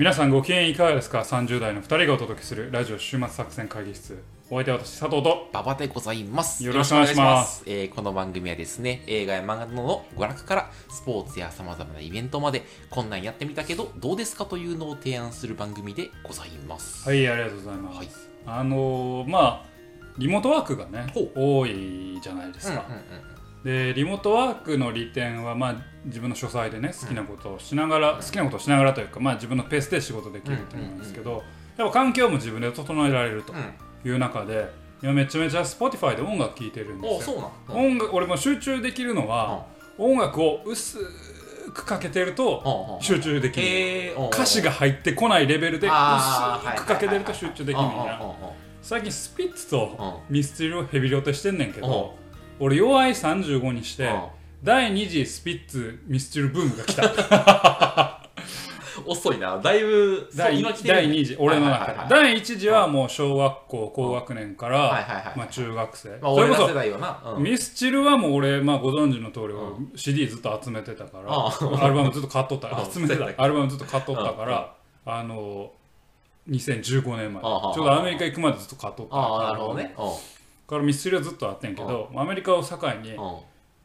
皆さんご機嫌いかがですか ?30 代の2人がお届けするラジオ週末作戦会議室。お相手は私、佐藤と。馬場でございます。よろしくお願いしますえーこの番組はですね、映画や漫画などの娯楽からスポーツや様々なイベントまで、こんなんやってみたけど、どうですかというのを提案する番組でございます。はい、ありがとうございます。はいあのー、まあ、リモートワークがねほう、多いじゃないですか。うんうんで、リモートワークの利点は、まあ、自分の書斎でね、好きなことをしながら、好きなことをしながらというか、まあ、自分のペースで仕事できると思うんですけど、やっぱ環境も自分で整えられるとうん。うん。いう中で、今めちゃめちゃ Spotify で音楽聴いてるんおですよ。音楽俺も集中できるのは、音楽を薄くかけてるとうん集中できる、歌詞が入ってこないレベルで薄くかけてると集中できるみたいなうんうんうん。最近スピッツとうんミスチルをヘビロテしてんねんけど俺弱い35にしてうん第2次スピッツミスチルブームが来た。遅いな。だいぶ、第今来てるね。第2次俺の中で。第1次はもう小学校高学年からはいまあ中学生。まあ、それこそ俺ら世代よな。うん。ミスチルはもう俺、まあ、ご存知の通り、CD ずっと集めてたから、アルバムずっと買っとった。うん集めてた。アルバムずっと買っとったから、あの2015年まで。ちょうどアメリカ行くまでずっと買っとった。ああ、なるほどね。からミスチルはずっとあってんけど、アメリカを境に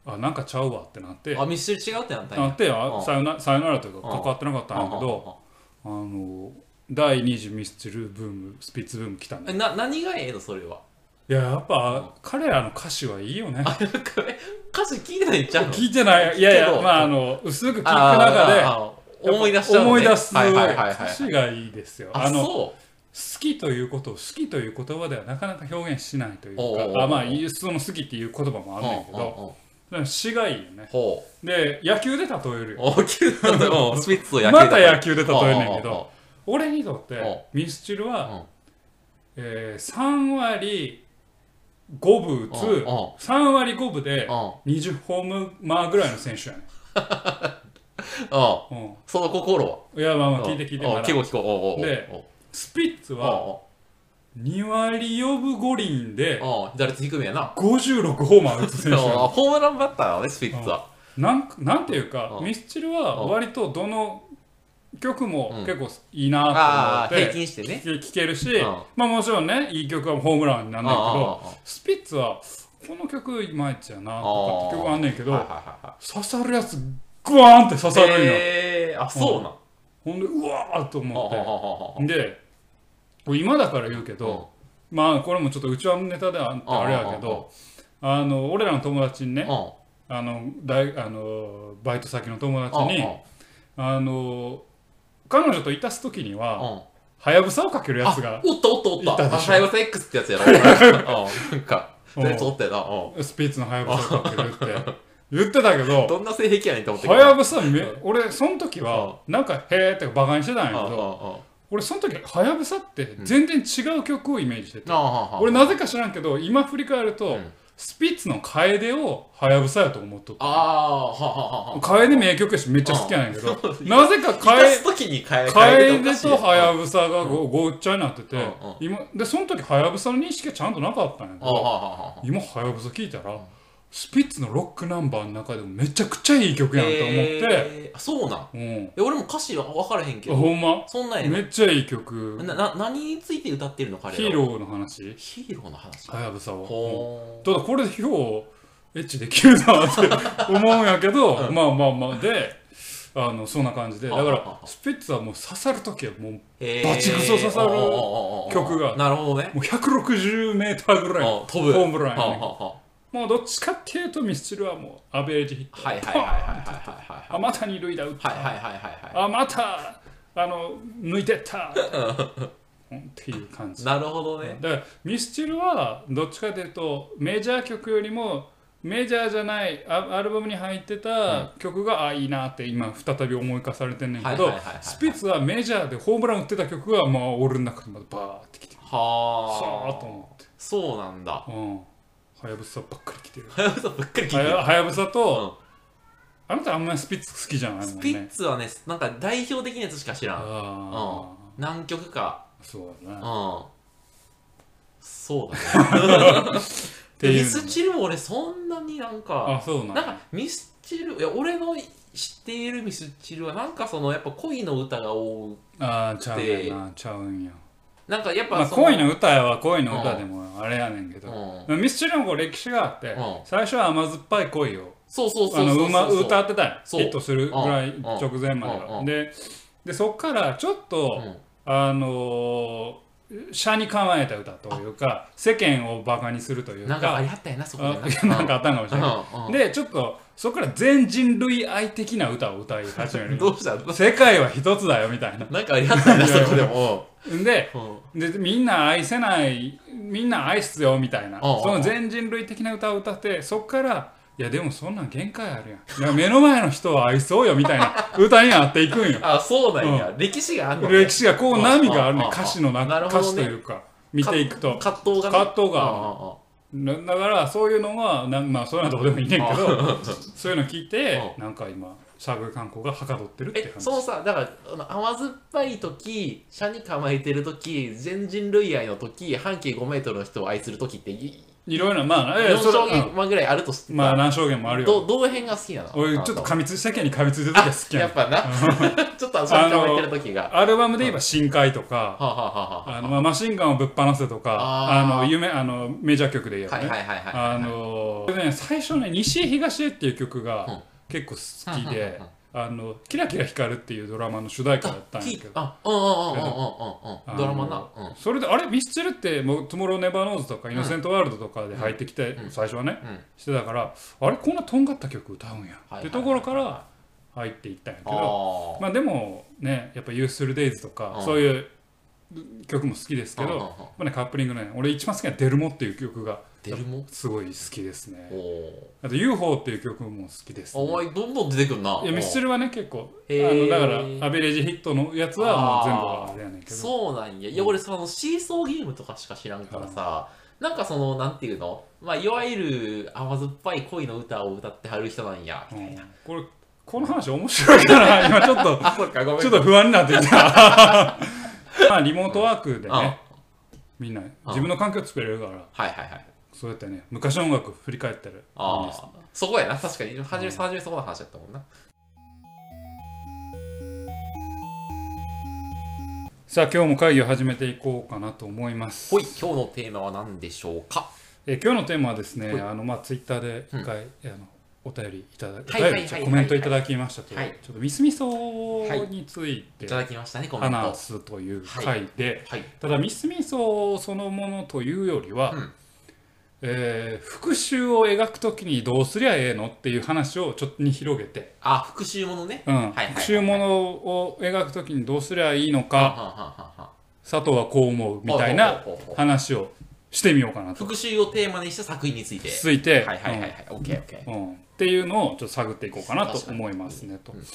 あなんかちゃうわってなってあ、ミスチル違うってなったんや。なってうん。あさよなさよならというかうん。関わってなかったんやけどあの第2次ミスチルブームスピッツブーム来たんだえな何がええのそれは？いややっぱ彼らの歌詞はいいよね。歌詞聞いてないんちゃうの？聞いてない。いやいやまああの薄く聞く中で思い出しちゃうの、ね、思い出す歌詞がいいですよ。ああの好そきということを好きという言葉ではなかなか表現しないというか、あまあその好きっていう言葉もあうんんねんけど、うんうんでも詩がいいよね。ほで野球で例えるよ。また野球で例ええんねんけど、俺にとっおてミスチルうん。は、えー、3割5分打つうんうん。3割5分でうん。20ホームマーぐらいの選手やね うん。ん。その心は？うん、いやまあまあ聞いて聞いて聞こう聞こう。でスピッツはお2割4分5厘でうおう打率低めやな。56ホーマー打つ選手 ホームランバッターなのねスピッツは。なんなんていうかうんミスチルは割とどの曲もうん。結構いいなと思って均してね。聴けるしうん。まあもちろんねいい曲はホームランになんねんけどあスピッツはこの曲いまいちやなとかって曲あんねんけどあはいはいはいはい。刺さるやつグワーンって刺さるんよ。へえあそうなん。ほんでうわーっと思って。は。で今だから言うけどまあこれもちょっとうちはネタではああれやけどあの俺らの友達にねあの大あのバイト先の友達にあの彼女といたす時にははやぶさをかけるやつがおったおったおった。いたでしょ。あハイバス X ってやつやろ。うん。なんかうん。それおったよな。うん。スピッツのはやぶさをかけるって。言ってたけどどんな性癖やねんって思ってはやぶさめ俺その時はなんか「へーってバカにしてたんやけどど俺その時はやぶさって全然違う曲をイメージしてて。俺俺なぜか知らんけど今振り返ると、うん。スピッツの楓をはやぶさやと思っとった。あ楓名曲やしめっちゃ好きやねんけど。なぜかは楓楓とはやぶさがごごっちゃになってて、うんうん。今でその時はやぶさの認識がちゃんとなかったんやけどはは今はやぶさ聞いたらスピッツのロックナンバーの中でもめちゃくちゃいい曲やんと思って、えーあそうなん？うん。え俺も歌詞は分からへんけど。ほんま？そんなんやめっちゃいい曲。なな何について歌ってるの彼らヒーローの話？ヒーローの話？はやぶさは、う。ん。ほただこれでようエッチできるなって 思うんやけど、まあまあまあ。であのそんな感じで。だからスピッツはもう刺さる時はもうバチクソ刺さるる曲が。なるほどね。う160メーターぐらいあ飛ぶ。ホームランやねん。はははもうどっちかっていうとミスチルはもうアベレージヒット。はいはいはいはいはいはいあまた二塁打打った、はいはいはいはいはい。あまたあの抜いてった。っていう感じ。なるほどね。だからミスチルはどっちかというとメジャー曲よりもメジャーじゃないアアルバムに入ってた曲が、あいいなって今再び思い返されてんねんけどはいはいはいはいスピッツはメジャーでホームラン打ってた曲がまあ俺の中でまたバーってきてさはあと思って。そうなんだ。うんはやぶさばっかり来てる。はやぶさばっかり聞いてる。はやぶさと、うん。あなたあんまりスピッツ好きじゃないもんね。スピッツはねなんか代表的なやつしか知らん。ああ、何曲か。そうだね。うん。そうだね。ていうの。ミスチルも俺そんなになんかあそうなんなんかミスチルいや俺の知っているミスチルはなんかそのやっぱ恋の歌が多くああちゃうやなちゃうんやなんかやっぱまあ恋の歌は恋の歌でもあれやねんけど、うん。ミスチルも歴史があって、うん。最初は甘酸っぱい恋をそうそうそあのうそう。うまそう歌ってたん。やそう。ヒットするぐらいうん。直前までは。ででそっからちょっと、うん。あのー車に構えた歌というか世間をバカにするというか。なんかありあったやなそこでな。んかあったんかもしれない。でちょっとそこから全人類愛的な歌を歌い始めるどうしたの？世界は一つだよみたいな。なんかありあったやなそこでも でうん。でみんな愛せないみんな愛すよみたいな。うんうん。その全人類的な歌を歌ってそっからいやでもそんなん限界あるやん。目の前の人は愛そうよみたいな 歌になっていくんよ。あそうなんや、歴史があんのね。歴史がこう波があるね。うん歌詞のな歌詞というか見ていくと。葛藤がね。葛藤が。だからそういうのはなんまあそういうのはどうでもいいねんけど そういうの聞いてうなんか今サークル観光がはかどってるっていう話えそのさだから甘酸っぱい時車に構えてる時全人類愛の時半径5メートルの人を愛する時っていいろいろまあえ4それ証うん言ぐらいあるとまあ何証言もあるよ。どどの辺が好きなの？俺ちょっとあ噛みつ世間に噛みついてる時は好きやっぱな。ちょっと車に構えてる時が。はアルバムで言えば深海とかあ、のまあマシンガンをぶっ放せとかあの夢あのメジャー曲で言えばね、はいはいはいはい。あのね最初ね西へ東へっていう曲うん。が結構好きであのキラキラ光るっていうドラマの主題歌だったんやけど。あうんうんうんうんうんうんあのうんドラマなうんそれであれミスチルってもう Tomorrow never knows とか innocent world とかで入ってきて、うん最初はね、うんしてたからあれこんなとんがった曲歌うんや、はいっていうところから入っていったんやけどまあでもねやっぱ「 youthful days とか、そういう曲も好きですけど、まあね、カップリングね俺一番好きな「デルモ」っていう曲がデルモすごい好きですね。あと「UFO」っていう曲も好きです、お前どんどん出てくんな。いやミスチルはね結構あのだからアベレージヒットのやつはもう全部あれやねんけど。そうなんや。いや俺そのシーソーゲームとかしか知らんからさ、なんかそのなんていうの？まあいわゆる甘酸っぱい恋の歌を歌ってはる人なんやみたいな、うん。これこの話面白いかな。今ちょっとちょっと不安になってきた。まあリモートワークでねみんな自分の環境作れるから。はいはいはいそうやってね。昔の音楽振り返ったら。いいですああそこやな。確かに。初め初めそこの話だったもんな。さあ今日も会議を始めていこうかなと思います。ほい。今日のテーマは何でしょうか？えー今日のテーマはですねはい。あのまあツイッターで一回、あのお便りいただおはいはいはい便りじゃコメントいただきましたという、はい。ちょっとミスミソについい。てただきましたね話すという回で、はい。ただミスミソそのものというよりは、うんえー復讐を描くときにどうすりゃええのっていう話をちょっとに広げて、あ復讐ものね。うん。はいはいはい復讐ものを描くときにどうすりゃいいのか佐藤はこう思うみたいな話をしてみようかなと。復讐をテーマにした作品について。ついて、はいはいはいはい。オッケーオッケー。うん。うんっていうのをちょっと探っていこうかなと思いますねと。うん。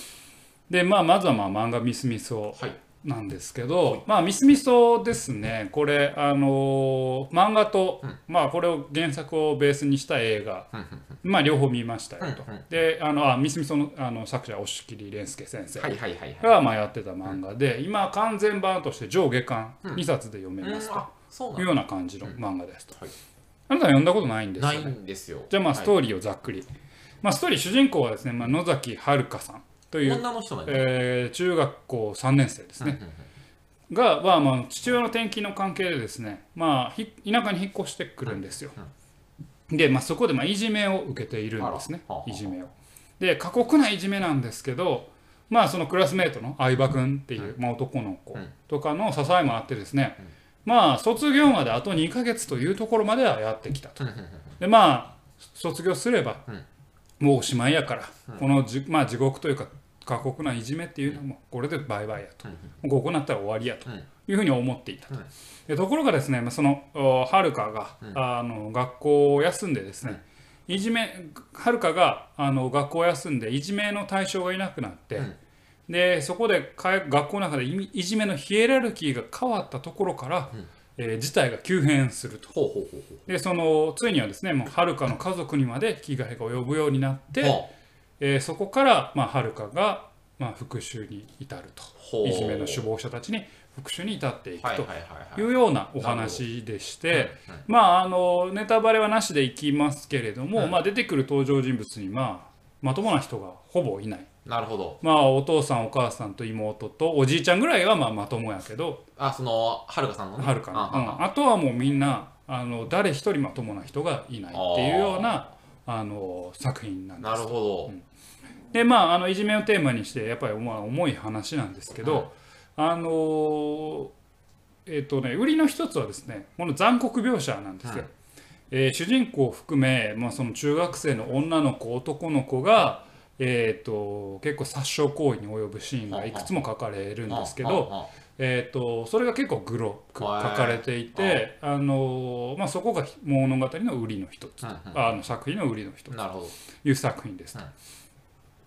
でまあまずはまあ漫画ミスミソはいなんですけど、まあミスミソですね。これあのー漫画と、うん。まあこれを原作をベースにした映画、うんうんまあ両方見ましたよと。であのあミスミソのあの作者押切蓮介先生はいはいはいはい。がまあやってた漫画で、今完全版として上下巻うん。2冊で読めますというような感じの漫画ですと。はい。あなたは読んだことないんですよね？ないんですよ。じゃあまあスートーリーをざっくり、まあ、ストーリー主人公はですね、まあ、野崎遥さんという、女の人なんだえー中学校3年生ですね、が、まあ、まあ父親の転勤の関係でですね、まあ、ひ田舎に引っ越してくるんですよ、で、まあ、そこでまあいじめを受けているんですね。いじめを。で過酷ないじめなんですけどまあそのクラスメートの相葉君っていう、まあ、男の子うん。とかの支えもあってですね、まあ卒業まであと2ヶ月というところまではやってきたと。でまあ卒業すれば、うん。もうおしまいやから、このじ、まあ、地獄というか過酷ないじめっていうのもこれでバイバイやと、うんここなったら終わりやとうんいうふうに思っていたと、うんでところがですね、まあ、そのおはるかが、うん。あの学校を休んでですね、いじめはるかがあの学校を休んでいじめの対象がいなくなって、うん。でそこで学校の中でいじめのヒエラルキーが変わったところから、うん。えー事態が急変すると。でそのついにはですねもうはるかの家族にまで危害が及ぶようになって、えーそこから、まあ、はるかが、まあ、復讐に至ると。う。いじめの首謀者たちに復讐に至っていくとはいうようなお話でして、まああのネタバレはなしでいきますけれども、うん。まあ、出てくる登場人物に、まあ、まともな人がほぼいない。なるほど。まあお父さんお母さんと妹とおじいちゃんぐらいがまあまともやけど。あそのはるかさんのね。はるかな、あはうん、あとはもうみんなあの誰一人まともな人がいないっていうようなあの作品なんです。なるほど、でまああのいじめをテーマにしてやっぱりまあ重い話なんですけど、あのーえっ、とね売りの一つはですねこの残酷描写なんですよ。うんえー主人公を含め、まあ、その中学生の女の子男の子が、えー、と結構殺傷行為に及ぶシーンがいくつも書かれるんですけど、あえー、とそれが結構グロく書はい。かれていて、あのーまあ、そこが物語の売りの一つ、あの作品の売りの一つ。あなるほど。という作品です。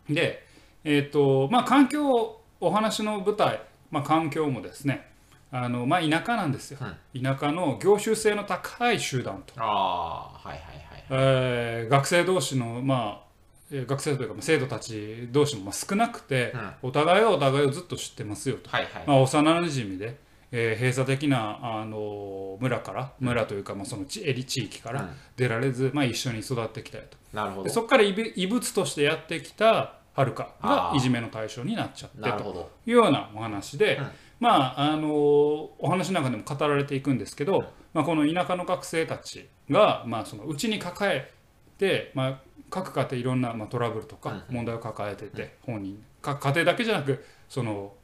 で、えーとまあ、環境お話の舞台、まあ、環境もですねあの、まあ、田舎なんですよ、田舎の業種性の高い集団と、ああはいはいはいえー学生同士の、まあえー学生というかまあ生徒たち同士もまあ少なくて、お互いはお互いをずっと知ってますよと。はいはい。まあ、幼馴染で、えー閉鎖的なあの村から村というか、まあ、その地エリ地域から出られず、まあ、一緒に育ってきたよと。なるほど。でそこから異物としてやってきたはるかがいじめの対象になっちゃってというようなお話で、うん。まああのお話の中でも語られていくんですけど、まあ、この田舎の学生たちが、まあ、そのうちに抱えて、まあ、各家庭いろんな、まあ、トラブルとか問題を抱えてて、本人か家庭だけじゃなくその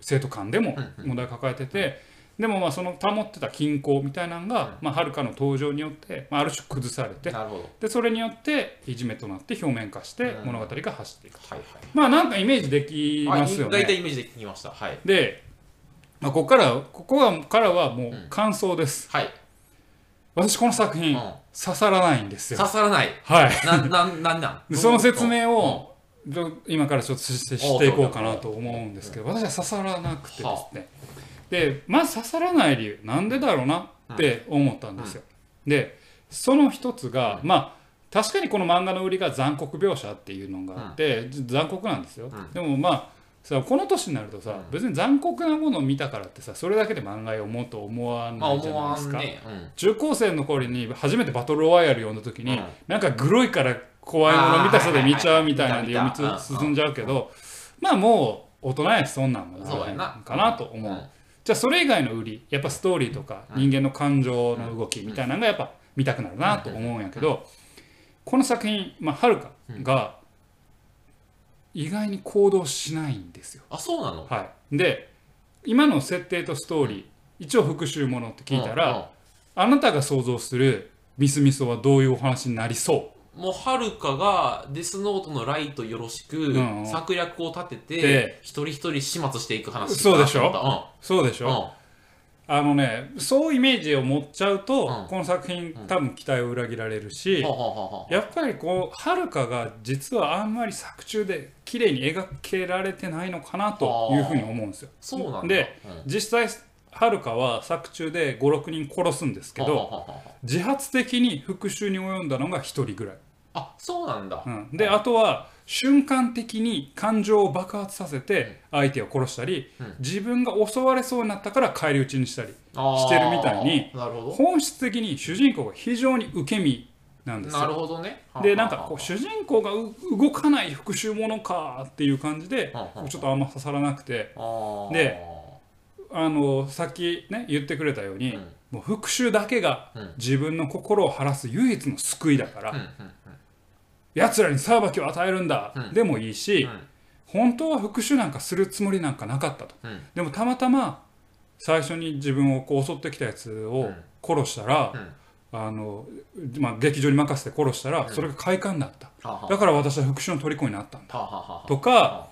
生徒間でも問題を抱えてて、でもまあその保ってた均衡みたいなのが、まあ、はるかの登場によって、まあ、ある種崩されてなるほど。でそれによっていじめとなって表面化して物語が走っていく、はいまあなんかイメージできはいますよね。大体イメージできました。はい。で、まあ、ここからここはからはもう感想です、はい。私この作品、うん。刺さらないんですよ。刺さらない。はい。なんなんなんなん？でその説明をど今からちょっとしてしていこうかなと思うんですけど私は刺さらなくてですね。でまず刺さらない理由なんでだろうなって思ったんですよ。でその一つがまあ確かにこの漫画の売りが残酷描写っていうのがあって残酷なんですよ。でもまあさこの年になるとさ別に残酷なものを見たからってさそれだけで漫画読もうと思わまあないじゃないですか。中高生の頃に初めてバトルロワイヤル読んだ時に、うんなんかグロいから怖いもの見たさで見ちゃうみたいなんで読み進んじゃうけどまあもう大人やしそんなんもそうやな。かなと思う、うんじゃあそれ以外の売りやっぱストーリーとか人間の感情の動きみたいなのがやっぱ見たくなるなと思うんやけどこの作品まあはるかが意外に行動しないんですよ。あそうなの？はい。で今の設定とストーリー一応復讐ものって聞いたら、あなたが想像するミスミソはどういうお話になりそもうはるかがデスノートのライトよろしくんうん。策略を立ててで一人一人始末していく話そうでしょ？ょうそうでしょ、あのねそうイメージを持っちゃうと、うん。この作品多分期待を裏切られるし、やっぱりこうはるかが実はあんまり作中で綺麗に描けられてないのかなというふうに思うんですよ。そうなんだ。でうん。実際はるかは作中で56人殺すんですけど自発的に復讐に及んだのが1人ぐらい。あそうなんだ。うん、であとは瞬間的に感情を爆発させて相手を殺したり、自分が襲われそうになったから返り討ちにしたりしてるみたいにあーなるほ本質的に主人公が非常に受け身なんですどなるよ。ほどね。でなんかこう主人公がう動かない復讐ものかっていう感じでちょっとあんま刺さらなくてであのさっきね言ってくれたように、うん。もう復讐だけがうん。自分の心を晴らす唯一の救いだから、うんうん奴らに裁きを与えるんだ、うん。でもいいし、うん。本当は復讐なんかするつもりなんかなかったと。うん。でもたまたま最初に自分をこう襲ってきたやつを殺したら、あのまあ、劇場に任せて殺したら、それが快感だった。だから私は復讐の虜になったんだ。とか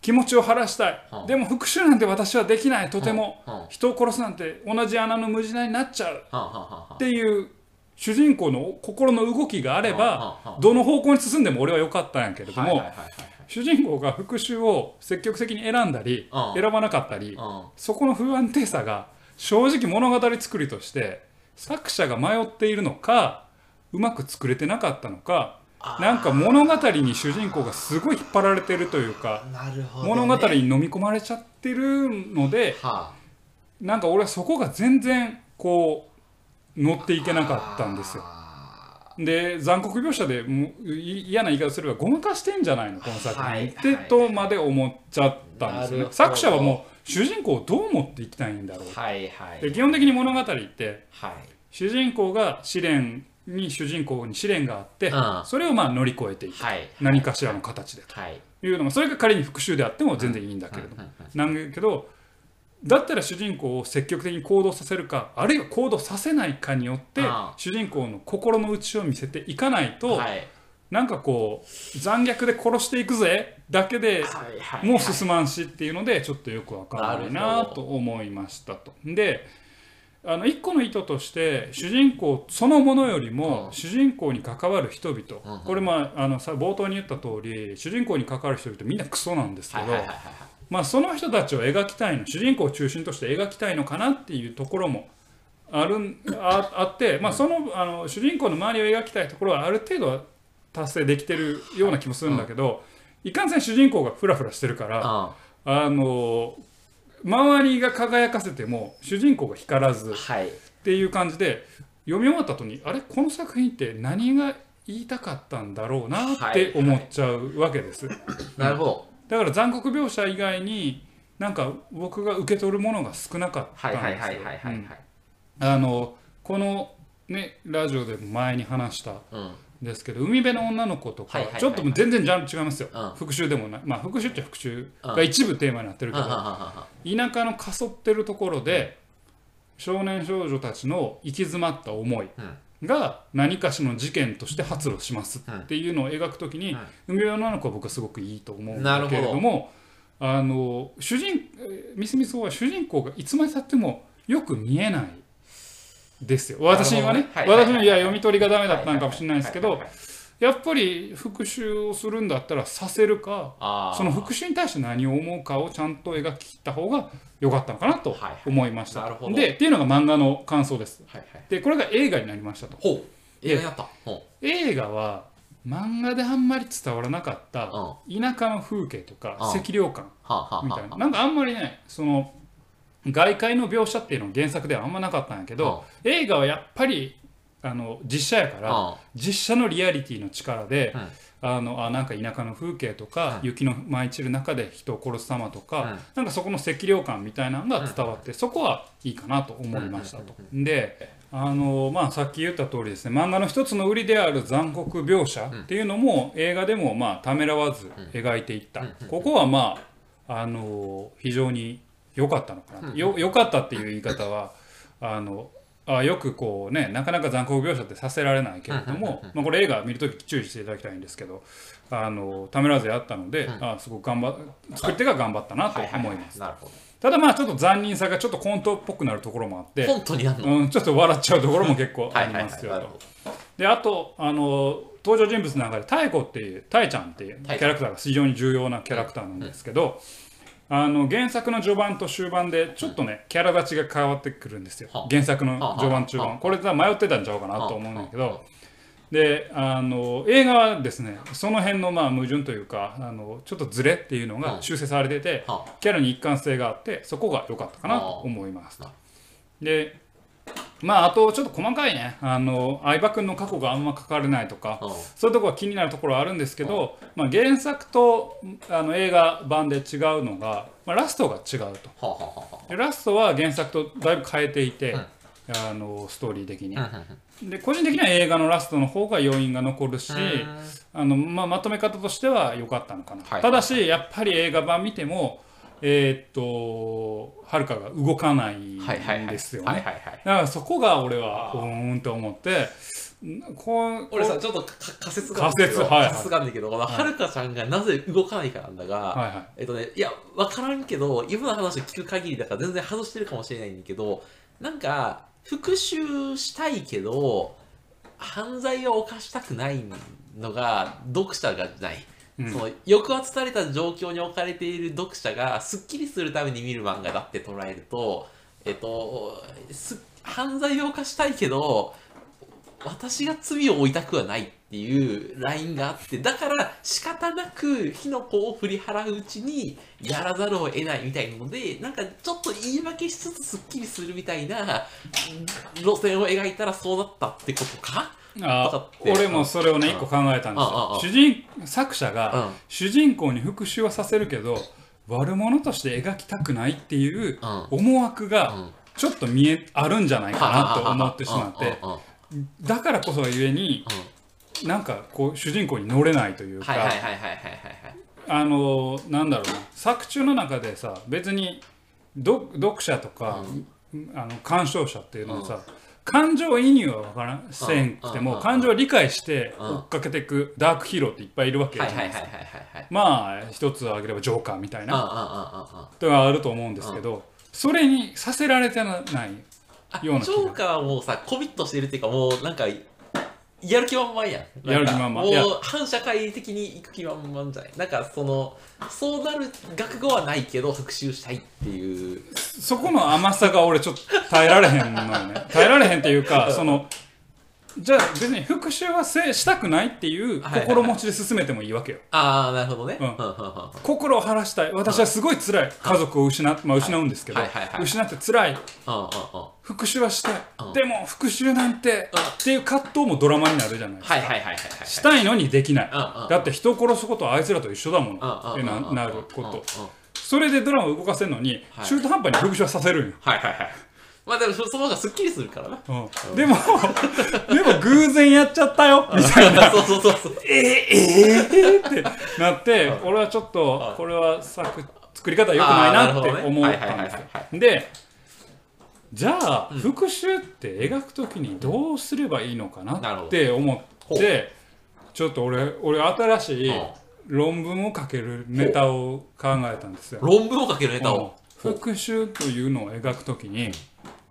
気持ちを晴らしたい、うんでも復讐なんて私はできない。とても、人を殺すなんて同じ穴の無地なになっちゃう。っていう主人公の心の動きがあればうんどの方向に進んでも俺は良かったんやけれども、主人公が復讐を積極的に選んだり、うん。選ばなかったり、うん。そこの不安定さが正直物語作りとして作者が迷っているのかうまく作れてなかったのかなんか物語に主人公がすごい引っ張られてるというかね。物語に飲み込まれちゃってるのではなんか俺はそこが全然こう乗っていけなかったんですよ。あで残酷描写で嫌な言い方すればごまかしてんじゃないのこの作品、はいってとまで思っちゃったんですよね。作者はもう主人公をどう思っていきたいんだろう。はいはい。で基本的に物語ってはい。主人公が試練に主人公に試練があって、うん。それをまあ乗り越えていく。はい。何かしらの形ではい。というのがそれが仮に復讐であっても全然いいんだけれども、なんだけどだったら主人公を積極的に行動させるかあるいは行動させないかによってうん主人公の心の内を見せていかないと、はい。なんかこう残虐で殺していくぜだけでもう進まんしっていうのでちょっとよくわからないなと思いましたと。であの一個の意図として主人公そのものよりもうん。主人公に関わる人々、うんこれまああのさ冒頭に言った通り主人公に関わる人々みんなクソなんですけど、まあ、その人たちを描きたいの主人公を中心として描きたいのかなっていうところもあるんああって、まあ、そのあの主人公の周りを描きたいところはある程度は達成できてるような気もするんだけど、いかんせん主人公がフラフラしてるから、ああ。の周りが輝かせても主人公が光らずっはい。ていう感じで読み終わった後にあれ？この作品って何が言いたかったんだろうなって思っちゃうわけです。なるほどだから残酷描写以外になんか僕が受け取るものが少なかったんですよ。あのこのねラジオでも前に話したんうん。ですけど海辺の女の子とかちょっと全然ジャンル違いますよ、うん。復讐でもない。まあ復讐っちゃ復讐が一部テーマになってるけど、は田舎のかそってるところで少年少女たちの行き詰まった思いが何かしの事件として発露しますっていうのを描くときに、海辺の女の子は僕はすごくいいと思うんだけれどもあの主人えーミスミソは主人公がいつまでたってもよく見えないですよ。私はね私のいや読み取りがダメだったのかもしれないですけどやっぱり復讐をするんだったらさせるかその復讐に対して何を思うかをちゃんと描き切った方が良かったのかなとはいはい。思いました。なるほど。でっていうのが漫画の感想です。はいはい。でこれが映画になりましたと。ほう。映画になった。ほ映画は漫画であんまり伝わらなかった田舎の風景とかうん。赤涼感みたいな。はなんかあんまりねその外界の描写っていうのは原作ではあんまなかったんやけど映画はやっぱりあの実写やからあ実写のリアリティの力で、うんあのあなんか田舎の風景とか、うん雪の舞い散る中で人を殺す様とか、うんなんかそこの赤涼感みたいなのが伝わって、そこはいいかなと思いましたと。であのまあ、さっき言った通りですね漫画の一つの売りである残酷描写っていうのも映画でもまあためらわず描いていった、ここはまああの非常に良かったのかなと、よ良かったっていう言い方はあのあよくこうねなかなか残酷描写ってさせられないけれども、まあ、これ映画見るとき注意していただきたいんですけどあのためらわずやったので、あすごく頑張っ作り手が頑張ったなとはいはいはい。思います。なるほただまあちょっと残忍さがちょっとコントっぽくなるところもあって、ど本当になるの？うん、ちょっと笑っちゃうところも結構あはいはいりますよはい。なるほと。であとあの登場人物の中でタイコっていうタイちゃんっていうキャラクターが非常に重要なキャラクターなんですけど、あの原作の序盤と終盤でちょっとね、キャラ立ちが変わってくるんですよ。は。あ原作の序盤中は。あ盤これさ迷ってたんちゃうかなと思うんだけど。であの映画はですねその辺のまあ矛盾というかあのちょっとズレっていうのが修正されてて、は。キャラに一貫性があってそこが良かったかなと思います。でまああとちょっと細かいね。あの相葉君の過去があんま書かれないとかうん。そういうところが気になるところはあるんですけど、まあ、原作とあの映画版で違うのが、まあ、ラストが違うと。でラストは原作とだいぶ変えていて、あのストーリー的に。うんうんうん。で個人的には映画のラストの方が余韻が残るし、あのまあ、まとめ方としては良かったのかな、はい。ただしやっぱり映画版見てもえーっとはるかが動かないんですよね。だからそこが俺はうーんと思ってんこう俺さちょっとか仮説があるん仮だけど説はいはい。仮説があるんだけどはるかちゃんがなぜ動かないかなんだが、はいはい。えっとねいや分からんけど今の話を聞く限りだから全然外してるかもしれないんだけどなんか復讐したいけど犯罪を犯したくないのが読者がない、その抑圧された状況に置かれている読者がすっきりするために見る漫画だって捉えるとえっと犯罪を犯したいけど私が罪を負いたくはないっていうラインがあってだから仕方なく火の粉を振り払ううちにやらざるを得ないみたいなのでなんかちょっと言い訳しつつすっきりするみたいな路線を描いたらそうだったってことか？あ俺もそれをね一個考えたんですよ。主人作者が主人公に復讐はさせるけど悪者として描きたくないっていう思惑がちょっと見えあるんじゃないかなと思ってしまって。だからこそゆえになんかこう主人公に乗れないというかあのなんだろうな。作中の中でさ別に読者とか、あの鑑賞者っていうのはさ、感情移入は分からんせんくても感情を理解して追っかけていくダークヒーローっていっぱいいるわけじゃないですかまあ一つ挙げればジョーカーみたいな。とかあると思うんですけどそれにさせられてないようなジョーカーはもうさコミットしてるっていうかもうなんかやる気満々やん。やる気満々。もう反社会的に行く気満々じゃない。なんかその、そうなる覚悟はないけど復讐したいっていう。そこの甘さが俺ちょっと耐えられへんのよね。耐えられへんっていうか、その、じゃあ別に復讐はせしたくないっていう心持ちで進めてもいいわけよ。ああ、なるほどね、うん。心を晴らしたい。私はすごい辛い。家族を失,、まあ、失うんですけど、失って辛い。復讐はしたい。でも復讐なんて、っていう葛藤もドラマになるじゃないですか。したいのにできない。だって人を殺すことはあいつらと一緒だもん。ってなること。それでドラマを動かせるのに、中途半端に復讐はさせるんよ。はいはいはい。まあでもその方がすっきりするからな。うん、でも、でも偶然やっちゃったよ。みたいな。そうそうそうそう。えー、えー、ってなって、俺はちょっと、これは作作り方良くないなって思ったんですよ。で、じゃあ、復讐って描くときにどうすればいいのかなって思って、ちょっと俺、俺新しい論文を書けるネタを考えたんですよ。論文を書けるネタを。復讐というのを描くときに、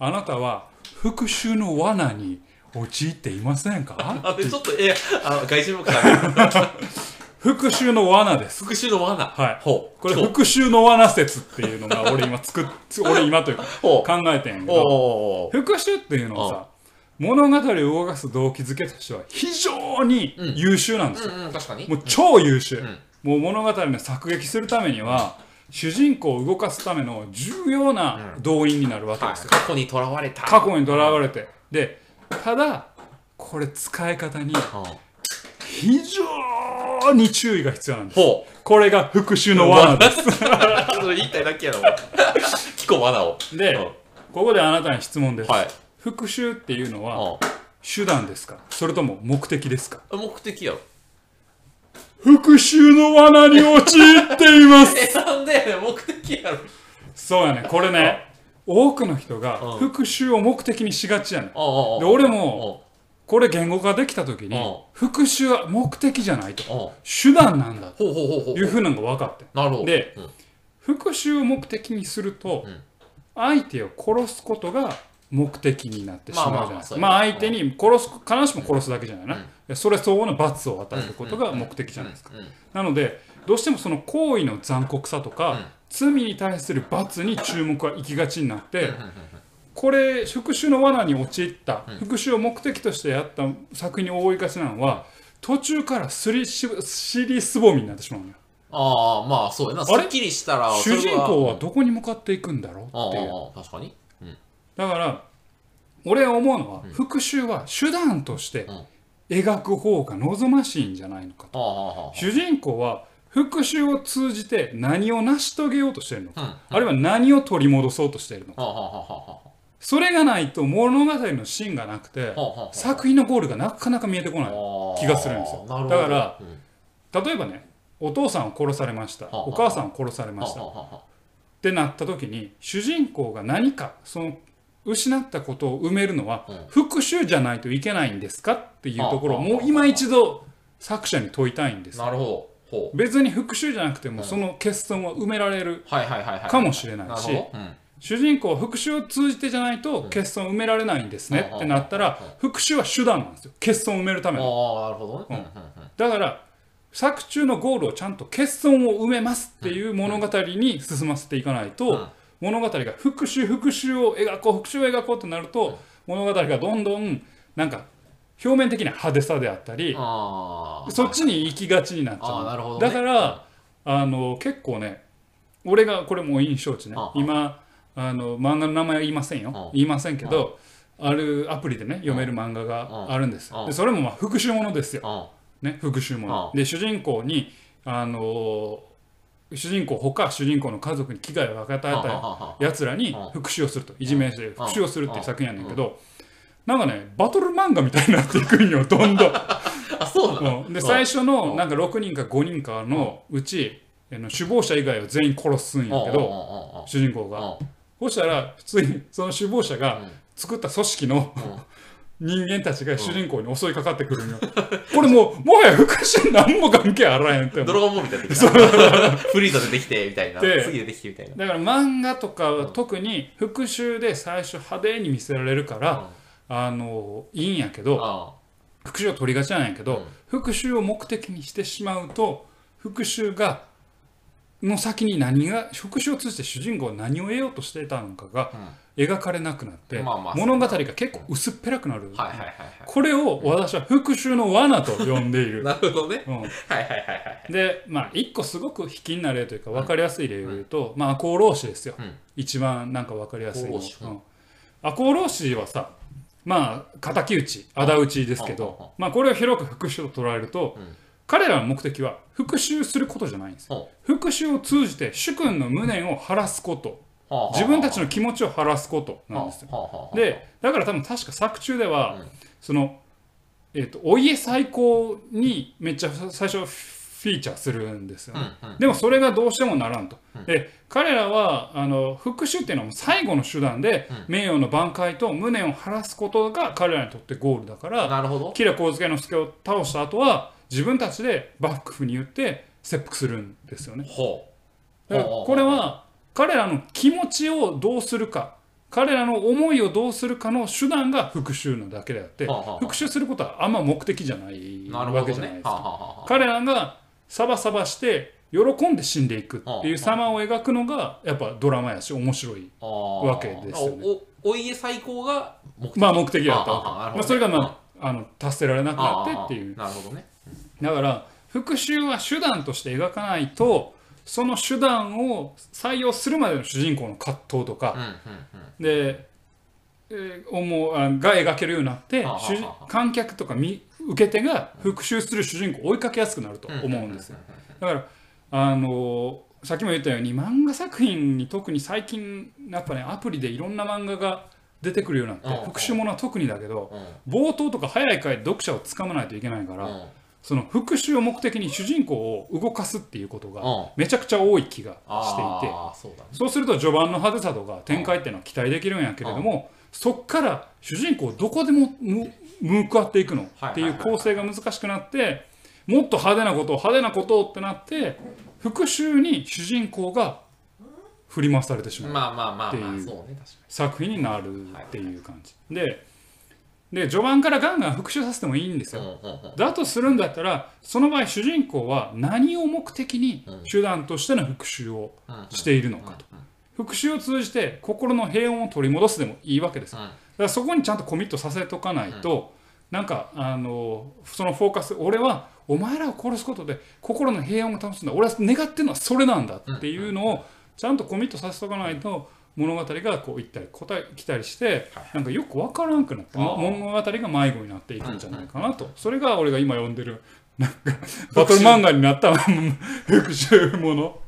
あなたは復讐の罠に陥っていませんか？あちょっとえあの外人も 復讐の罠です。復讐の罠。はい。これ復讐の罠説っていうのが俺今作っ 俺今というか考えてんやけど復讐っていうのはさ物語を動かす動機づけとしては非常に優秀なんですよ、うんうん、確かに。もう超優秀、うん、もう物語の作劇するためには、主人公を動かすための重要な動員になるわけですよ、はい、過去にとらわれた。過去にとらわれて。でただこれ使い方に非常に注意が必要なんです。これが復讐の罠です。言いたいだけやろ 聞こう罠を。でここであなたに質問です、はい、復讐っていうのは手段ですか？それとも目的ですか？目的や。ろ復讐の罠に陥っています んで目的やろ。そうやね。これね、多くの人が復讐を目的にしがちやねん。で、俺も、これ言語化できた時に、復讐は目的じゃないと。手段なんだというふうなのが分かって。なるほど。で、復讐を目的にすると、相手を殺すことが目的になってしまうじゃない。ですか。まあ相手に殺す、必ずしも殺すだけじゃないな。それ相応の罰を与えることが目的じゃないですか。なのでどうしてもその行為の残酷さとか、罪に対する罰に注目は行きがちになって、これ復讐の罠に陥った、復讐を目的としてやった作品に多いがちなのは途中からすりし尻すぼみになってしまうのよ。ああまあそうやな。すっきりしたら主人公はどこに向かっていくんだろうっていう。確かに、うん、だから俺は思うのは、復讐は手段として描く方が望ましいんじゃないのかと、主人公は復讐を通じて何を成し遂げようとしているのか、あるいは何を取り戻そうとしているのか、それがないと物語の芯がなくて、作品のゴールがなかなか見えてこない気がするんですよ。だから、例えばねお父さんを殺されました、お母さんを殺されました、ってなった時に主人公が何かその失ったことを埋めるのは復讐じゃないといけないんですかっていうところをもう今一度作者に問いたいんです。なるほど。別に復讐じゃなくてもその欠損は埋められるかもしれないし主人公は復讐を通じてじゃないと欠損埋められないんですねってなったら復讐は手段なんですよ。欠損埋めるための。だから作中のゴールをちゃんと欠損を埋めますっていう物語に進ませていかないと物語が復讐復讐を描こう復讐を描こうとなると物語がどんどんなんか表面的な派手さであったりそっちに行きがちになっちゃう、ね、だからあの結構ね俺がこれも印象値ね今あの漫画の名前は言いませんよ。言いませんけどあるアプリでね読める漫画があるんですうんでそれもまあ復讐ものですよ、うんね、復讐もの。うで主人公にあのー主人公他主人公の家族に危害を与えたやつらにうん復讐をすると。いじめして復讐をするっていう作品やねんけうどなんかねバトル漫画みたいになっていくんよどんどん。あそうなの？うん。で最初のなんか6人か5人かのうち首謀者以外を全員殺すんやけどど主人公が。そしたら普通にその首謀者が作った組織の人間たちが主人公に襲いかかってくるんよ。これもう もはや復讐何も関係あらへんってドラゴンボールみたいな。フリーザ出てきてみたいな。で次出てきてみたいな。だから漫画とかは特に復讐で最初派手に見せられるからあのいいんやけどあ復讐を取りがちなんやけど、うん。復讐を目的にしてしまうと復讐がの先に何が復讐を通じて主人公は何を得ようとしていたのかが描かれなくなって、まあまあ物語が結構薄っぺらくなる、はいはいはいこれを私は復讐の罠と呼んでいる。なるほどね。うん。はいはいはいはいでまあ一個すごく卑近な例というか分かりやすい例を言うと、まあ赤穂浪士ですよ、うん。一番なんか分かりやすいの。赤穂浪士。はさまあ敵討ち仇討ちですけうん。うん。うん。どまあこれを広く復讐と捉えると、うん彼らの目的は復讐することじゃないんですよ。復讐を通じて主君の無念を晴らすこと。自分たちの気持ちを晴らすことなんですよ。よでだから多分確か作中では、うん。その、えっとお家最高にめっちゃ最初フィーチャーするんですよね、うんうん。でもそれがどうしてもならんと、うん。で彼らはあの復讐っていうのは最後の手段で、うん。名誉の挽回と無念を晴らすことが彼らにとってゴールだからなるほど。吉良上野介を倒した後は自分たちで幕府に言って切腹するんですよね。だからこれは彼らの気持ちをどうするか彼らの思いをどうするかの手段が復讐なだけであって復讐することはあんま目的じゃないわけじゃないねですか。彼らがサバサバして喜んで死んでいくっていう様を描くのがやっぱドラマやし面白いわけですよね。おお家最高が目的。まあ目的だったわけ。まあ、それがまああの達せられなくなってっていうなるほどねだから復讐は手段として描かないとその手段を採用するまでの主人公の葛藤とかで、えー思うあが描けるようになって観客とか見受け手が復讐する主人公を追いかけやすくなると思うんですよ。だからあのーさっきも言ったように漫画作品に特に最近やっぱねアプリでいろんな漫画が出てくるようになってうんうん。復讐ものは特にだけどうん。冒頭とか早い回で読者をつかまないといけないからうんその復讐を目的に主人公を動かすっていうことがうんめちゃくちゃ多い気がしていてそうだね。そうすると序盤の派手さとか展開っていうのは期待できるんやけれどもそっから主人公をどこでもむ向かっていくのっていう構成が難しくなってもっと派手なことを派手なことをってなって復讐に主人公が振り回されてしまうっていう作品になるっていう感じ。でで序盤からガンガン復讐させてもいいんですによだとするんだったらその場合主人公は何を目的に手段としての復讐をしているのかと。復讐を通じて心の平穏を取り戻すでもいいわけですよ。だからそこにちゃんとコミットさせとかないと、なんかあのそのフォーカス俺はお前らを殺すことで心の平穏を保つんだ。俺は願ってるのはそれなんだっていうのをちゃんとコミットさせとかないと物語がこう行ったり答え来たりしてなんかよく分からんくなって物語が迷子になっていくんじゃないかなと。それが俺が今読んでるなんか バトル漫画になった復讐もの。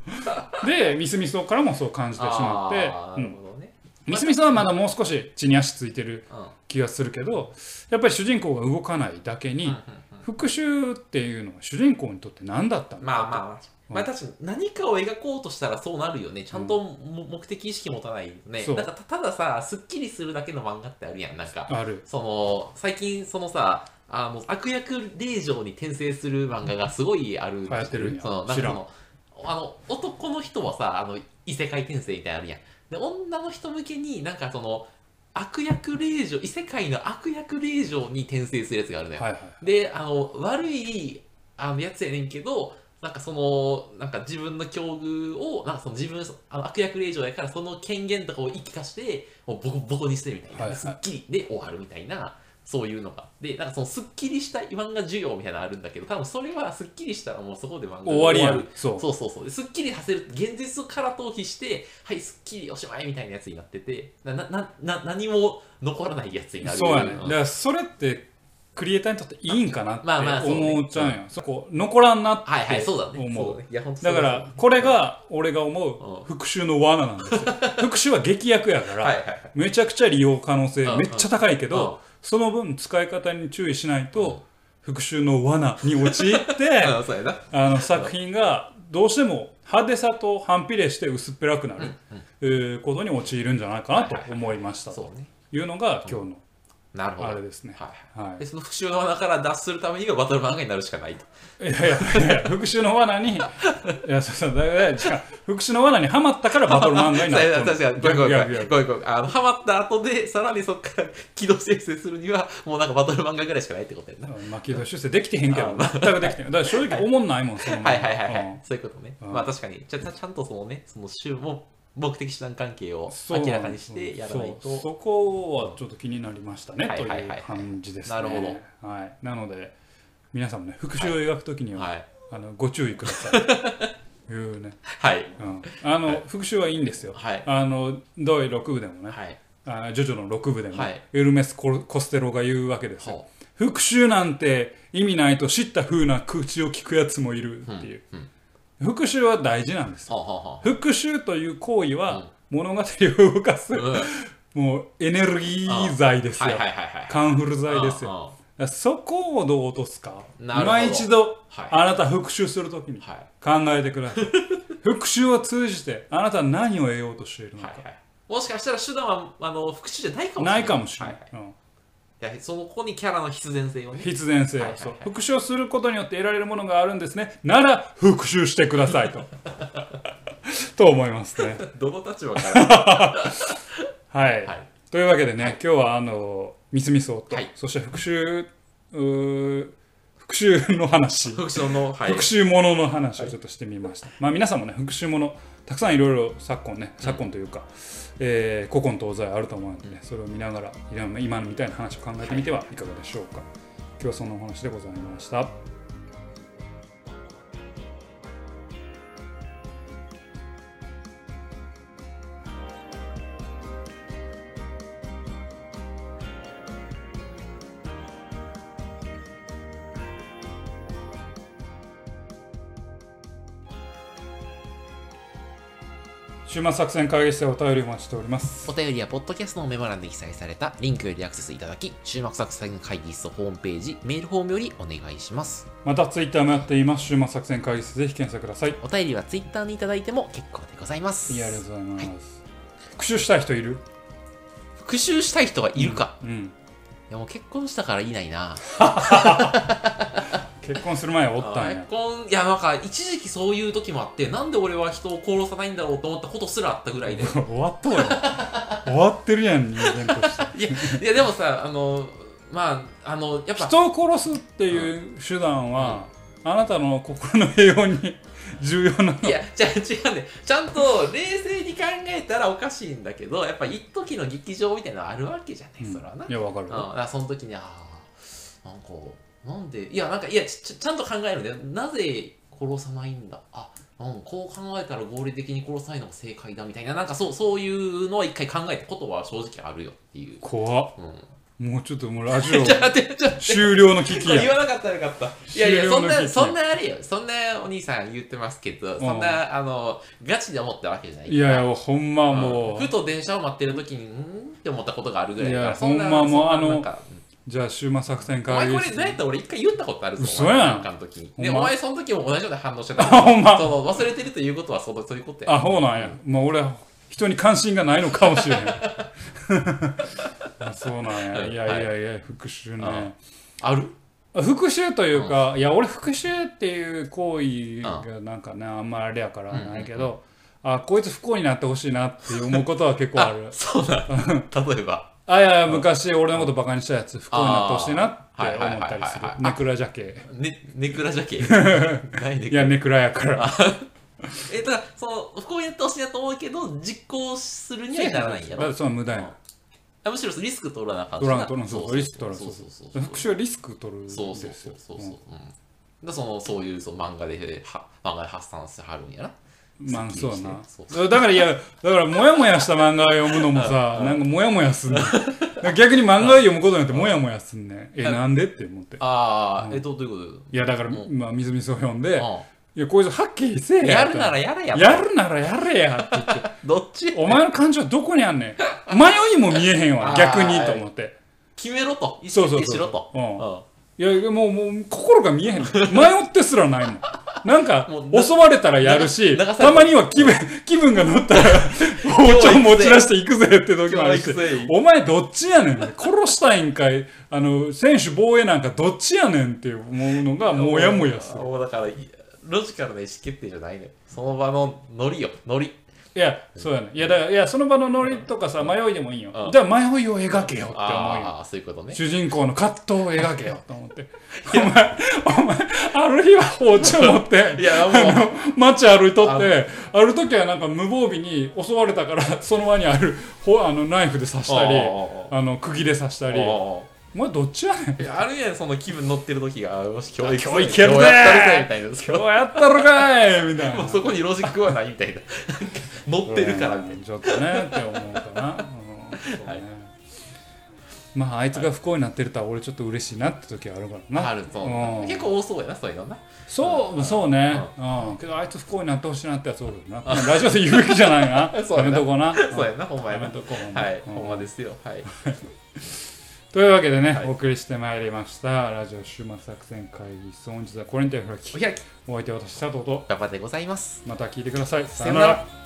でミスミソからもそう感じてしまって。あーうなんるほどね。ミスミソはまだもう少し地に足ついてるうん。気がするけどやっぱり主人公が動かないだけに、うんうん復讐っていうのは主人公にとって何だったのかまあまあまあまあ確かに何かを描こうとしたらそうなるよね。ちゃんとも目的意識持たないとね。なんかたたださすっきりするだけの漫画ってあるやんなんか。ある。その最近そのさあの悪役令嬢に転生する漫画がすごいある。流行ってるそのなんか知らん。そのあの男の人はさあの異世界転生みたいなのあるやん。で女の人向けになんかその悪役令嬢異世界の悪役令嬢に転生するやつがあるのよ、はいはい。であの悪いあのやつやねんけどなんかそのなんか自分の境遇をなんかその自分あの悪役令嬢やからその権限とかを生かしてもうボコボコにしてみたいな、はいはいすっきりで終わるみたいなそういうのが。で、なんかそのすっきりした漫画需要みたいなのあるんだけど、多分それはすっきりしたらもうそこで漫画が終わりやるんそうそうそうそう。ですっきりさせる、現実から逃避して、はい、すっきりおしまいみたいなやつになってて、な、な、な、な何も残らないやつになる。そうやね、んだからそれってクリエイターにとっていいんかなってまあまあそうね。思っちゃうんよ、そこ残らんなってはいはい、そうだね。思う。そうだね。いや、本当そうだからこれが俺が思うん。う復讐の罠なんですよ。復讐は劇薬やから。めちゃくちゃ利用可能性うんめっちゃ高いけど、うん。その分使い方に注意しないうん。と復讐の罠に陥って あの作品がどうしても派手さと反比例して薄っぺらくなる、えーことに陥るんじゃないかなと思いましたと。いうのが今日なるほど。のあれですね。はい。はで、その復讐の罠から脱するためにはバトル漫画になるしかないと。い、いやいやいや復讐の罠に いやそうそうだから違う復讐の罠にはまったからバトル漫画になったの確かに、ごめんごめんごめんごめん。あの、ハマった後で、さらにそこから軌道生成するには、もうなんかバトル漫画ぐらいしかないってことやな。まあ軌道修正できてへんけど全くできてへんだから正直思んないもんそのはいはいはいはうんい。そういうことね。うんまあ確かに、ちゃちゃちゃんとそのね、その週も目的手段関係を明らかにしてやらないと。そこはちょっと気になりましたね、はいとはいはい。いう感じですね。なるほど、はい、なので皆さんもね復讐を描くときには、はい。あのご注意ください。いうね、はい。うん、あの、復讐はいいんですよ、はい。あの第6部でもね、はい。あジョジョの6部でも、はい。エルメスコ・コステロが言うわけですよ。ほ復讐なんて意味ないと知った風な口を聞くやつもいるっていう、うん。うん復讐は大事なんですよう。ほうほうほ復讐という行為は物語を動かす、う。うん。はいもうエネルギー剤ですよ、はいはいはい。カンフル剤ですよそこをどう落とすか今一度はいあなた復讐するときにはい。考えてください 復讐を通じてあなたは何を得ようとしているのか、はいはい。もしかしたら手段はあの復讐じゃないかもしれな。ないいかもしれない、はいはいうんいやそのここにキャラの必然性をね。必然性。を、はいはいはい。そう。復讐をすることによって得られるものがあるんですね。なら復讐してくださいと。と思いますね。どの立場から？はい、はい。というわけでね、今日はあのみすみそうと、はい。そして復讐復讐の話。復讐の、はい。復讐ものの話をちょっとしてみました、まあ皆さんもね復讐ものたくさんいろいろ昨今ね昨今というか、えー古今東西あると思うので、ねそれを見ながら今のみたいな話を考えてみてはいかがでしょうか、今日はそんなお話でございました。週末作戦会議室でお便りお待ちしております。お便りはポッドキャストのメモ欄で記載されたリンクよりアクセスいただき、週末作戦会議室ホームページ、メールフォームよりお願いします。またツイッターもやっています。週末作戦会議室ぜひ検索ください。お便りはツイッターにいただいても結構でございます。いやありがとうございます、復讐したい人いる？復讐したい人がいるか、うん。いやもう結婚したからいないな。結婚する前はおったんや。結婚、いやなんか一時期そういう時もあって、なんで俺は人を殺さないんだろうと思ったことすらあったぐらいで。終わったわよ。終わってるやん人間として。いや、いやでもさ、あの、まあ、あの、やっぱ、人を殺すっていう手段は、あなたの心の平穏に 重要なの。いや、じゃあ違うね。ちゃんと冷静に考えたらおかしいんだけど、やっぱ一時の劇場みたいなのあるわけじゃない、それはな。いやわかる。うん、その時に、ああ、なんか、なんで、いや、なんか、いやち、ちちゃんと考えるんだよ。なぜ殺さないんだ？あ、うん、こう考えたら合理的に殺さないのが正解だみたいな、なんかそうそういうのは一回考えたことは正直あるよっていう。怖っうん、もうちょっともうラジオ。終了の危機や言わなかったらよかった。いやいや、そんな、そんなあれよ。そんなお兄さん言ってますけど、そんな、あの、ガチで思ったわけじゃない。いやいやほんまもう、ふと電車を待ってる時に、んーって思ったことがあるぐらいだから、いやほんまもうあのじゃあ終末作戦お前これ、何やったら俺一回言ったことあるぞ。嘘やん。んかの時。に。で、お前その時も同じような反応してた。あ ほんま。その忘れてるということはそのそういうことや。あほうなんや。まあ俺は人に関心がないのかもしれへん。あそうなんや。い。やいやいや復讐ね、ある。復讐というか、いや俺復讐っていう行為がなんかねあんまあれやからないけど、あこいつ不幸になってほしいなって思うことは結構ある。そうだ。例えば。あいや昔俺のことバカにしたやつ不幸になってほしいなって思ったりする。ネクラジャケ。ね、ネクラじゃけ。何ネクいやネクラやから。え、だから、その、不幸になってほしいなと思うけど、実行するにはならないんやろ。その無駄やあむしろリスク取らなあかんし取らん取らんそうリスク取らんそうそう。そう復讐はリスク取るんですよ。そうそうそうそうそう。うん。だそのそういうそう漫画では漫画で発散してはるんやなまあそうやな。そうだからいやだからモヤモヤした漫画読むのもさ なんかモヤモヤすんねん。逆に漫画読むことによってモヤモヤすんねん。えなんでって思って。ああえどうどういうこといやだからうん。まあみずみずを読んでういやこいつはっきりせえややるならやれや。やるならやれやって言って。どっち？お前の感情はどこにあんねん。迷いも見えへんわ 逆にと思って。決めろと。意そうそうそう。思決定しろと。うんいやもうもう心が見えへん。迷ってすらないもん。なんか襲われたらやるしたまには気分気分が乗ったら包丁持ち出していくぜって時もあるしお前どっちやねん殺したいんかい。あの選手防衛なんかどっちやねんって思うのがもやもやする。もうだからいロジカルな意思決定じゃないねその場のノリよ。ノリいやそうやね。いやだからいやその場のノリとかさ迷いでもいいよ。うん。じゃあ迷いを描けよって思うよ。ああそういうことね。主人公の葛藤を描けよと思って。お前お前ある日は包丁持って いやもう。街歩いとってある時はなんか無防備に襲われたから その場にあるほあのナイフで刺したりあの釘で刺したり。お前どっちやねん。いやあるやんその気分乗ってる時が。あよし今日今日いけるね今日やったるぜみたいな。今日やったろかいみたいな。そこにロジックはないみたいな乗ってるからみたいうん。ちょっとねって思うかな、うん。そうね。はい。まああいつが不幸になってるとは俺ちょっと嬉しいなって時はあるからな。なあるとうん。結構多そうやなそういうのな。そう、そうね。うん。けど、あいつ不幸になってほしいなってやつおるよな。ラジオで言うべきじゃないな。そうやめとこうな。そうやなほんまやめとこうほんま。はいうん。ほんまですよ。はい。というわけでね、はい。お送りしてまいりました。ラジオ週末作戦会議室。本日はこれにてお、開き。お相手は私、佐藤と、頑張ってございます。また聞いてください。ささよなら。